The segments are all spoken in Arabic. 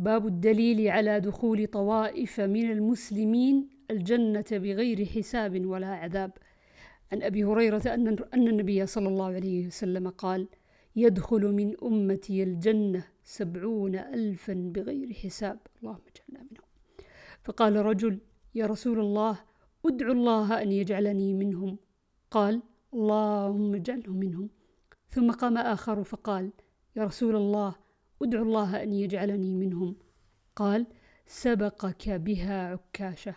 باب الدليل على دخول طوائف من المسلمين الجنة بغير حساب ولا عذاب. عن أبي هريرة أن النبي صلى الله عليه وسلم قال يدخل من أمتي الجنة سبعون ألفا بغير حساب. اللهم اجعلنا منهم. فقال رجل يا رسول الله أدعو الله أن يجعلني منهم. قال اللهم اجعله منهم. ثم قام آخر فقال يا رسول الله ادعو الله أن يجعلني منهم. قال سبقك بها عكاشة.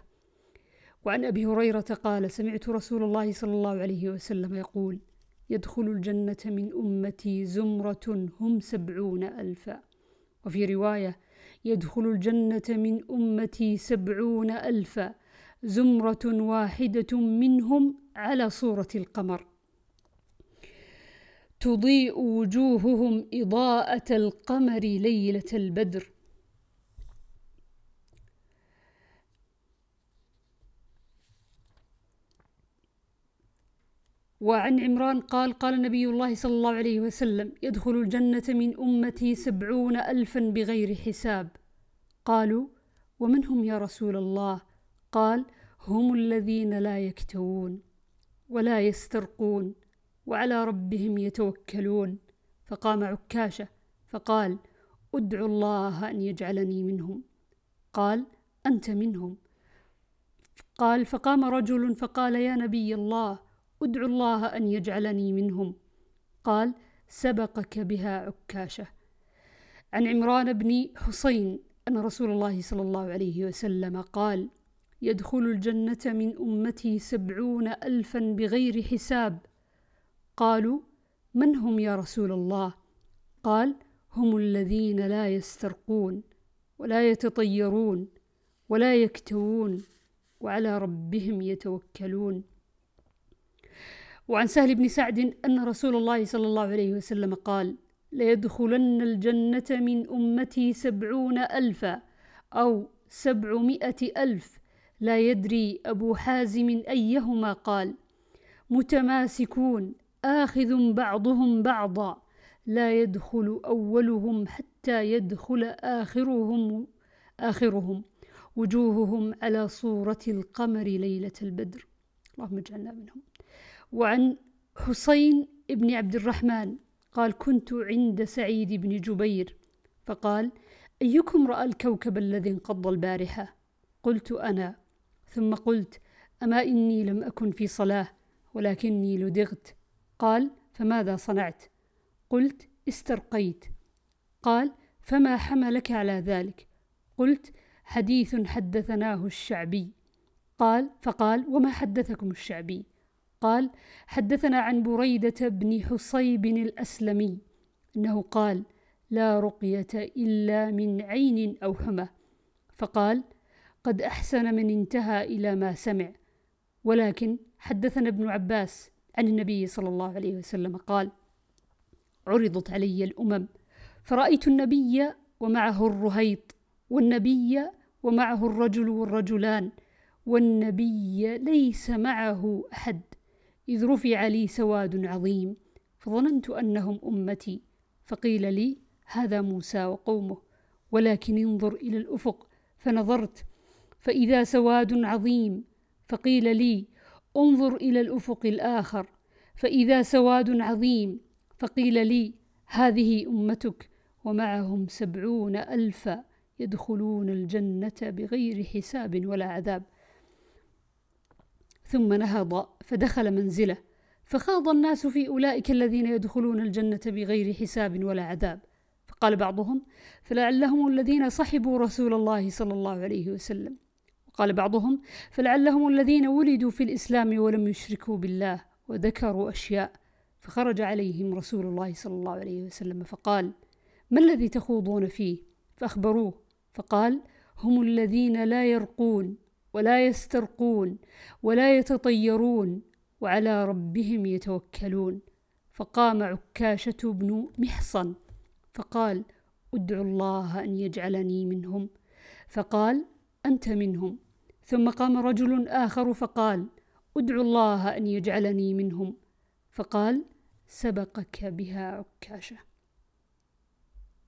وعن أبي هريرة قال سمعت رسول الله صلى الله عليه وسلم يقول يدخل الجنة من أمتي زمرة هم سبعون ألفا. وفي رواية يدخل الجنة من أمتي سبعون ألفا. زمرة واحدة منهم على صورة القمر. تضيء وجوههم إضاءة القمر ليلة البدر. وعن عمران قال قال نبي الله صلى الله عليه وسلم يدخل الجنة من أمتي سبعون ألفا بغير حساب. قالوا ومن هم يا رسول الله؟ قال هم الذين لا يكتوون ولا يسترقون. وعلى ربهم يتوكلون. فقام عكاشة فقال ادعوا الله أن يجعلني منهم. قال أنت منهم. قال فقام رجل فقال يا نبي الله أدعو الله أن يجعلني منهم. قال سبقك بها عكاشة. عن عمران بن حسين أن رسول الله صلى الله عليه وسلم قال يدخل الجنة من أمتي سبعون ألفا بغير حساب قالوا من هم يا رسول الله؟ قال هم الذين لا يسترقون ولا يتطيرون ولا يكتوون وعلى ربهم يتوكلون. وعن سهل بن سعد أن رسول الله صلى الله عليه وسلم قال ليدخلن الجنة من أمتي سبعون ألفا أو سبعمائة ألف. لا يدري أبو حازم أيهما قال متماسكون آخذ بعضهم بعضا لا يدخل أولهم حتى يدخل آخرهم آخرهم. وجوههم على صورة القمر ليلة البدر. اللهم اجعلنا منهم. وعن حسين بن عبد الرحمن قال كنت عند سعيد بن جبير فقال أيكم رأى الكوكب الذي انقض البارحة؟ قلت أنا ثم قلت أما إني لم أكن في صلاة ولكني لدغت قال فماذا صنعت؟ قلت استرقيت. قال فما حملك على ذلك؟ قلت حديث حدثناه الشعبي. قال فقال وما حدثكم الشعبي؟ قال حدثنا عن بريدة بن حصيب الأسلمي. أنه قال لا رقية إلا من عين أو حمى. فقال قد أحسن من انتهى إلى ما سمع. ولكن حدثنا ابن عباس عن النبي صلى الله عليه وسلم قال عرضت علي الأمم فرأيت النبي ومعه الرهيط والنبي ومعه الرجل والرجلان والنبي ليس معه أحد إذ رفع لي سواد عظيم فظننت أنهم أمتي فقيل لي هذا موسى وقومه ولكن انظر إلى الأفق فنظرت فإذا سواد عظيم فقيل لي انظر إلى الأفق الآخر فإذا سواد عظيم فقيل لي هذه أمتك ومعهم سبعون ألفا يدخلون الجنة بغير حساب ولا عذاب. ثم نهض فدخل منزله فخاض الناس في أولئك الذين يدخلون الجنة بغير حساب ولا عذاب. فقال بعضهم فلعلهم الذين صحبوا رسول الله صلى الله عليه وسلم. وقال بعضهم فلعلهم الذين ولدوا في الإسلام ولم يشركوا بالله وذكروا أشياء فخرج عليهم رسول الله صلى الله عليه وسلم فقال ما الذي تخوضون فيه؟ فأخبروه فقال هم الذين لا يرقون ولا يسترقون ولا يتطيرون وعلى ربهم يتوكلون. فقام عكاشة بن محصن فقال ادعوا الله أن يجعلني منهم. فقال أنت منهم. ثم قام رجل آخر فقال ادعوا الله أن يجعلني منهم. فقال سبقك بها عكاشة.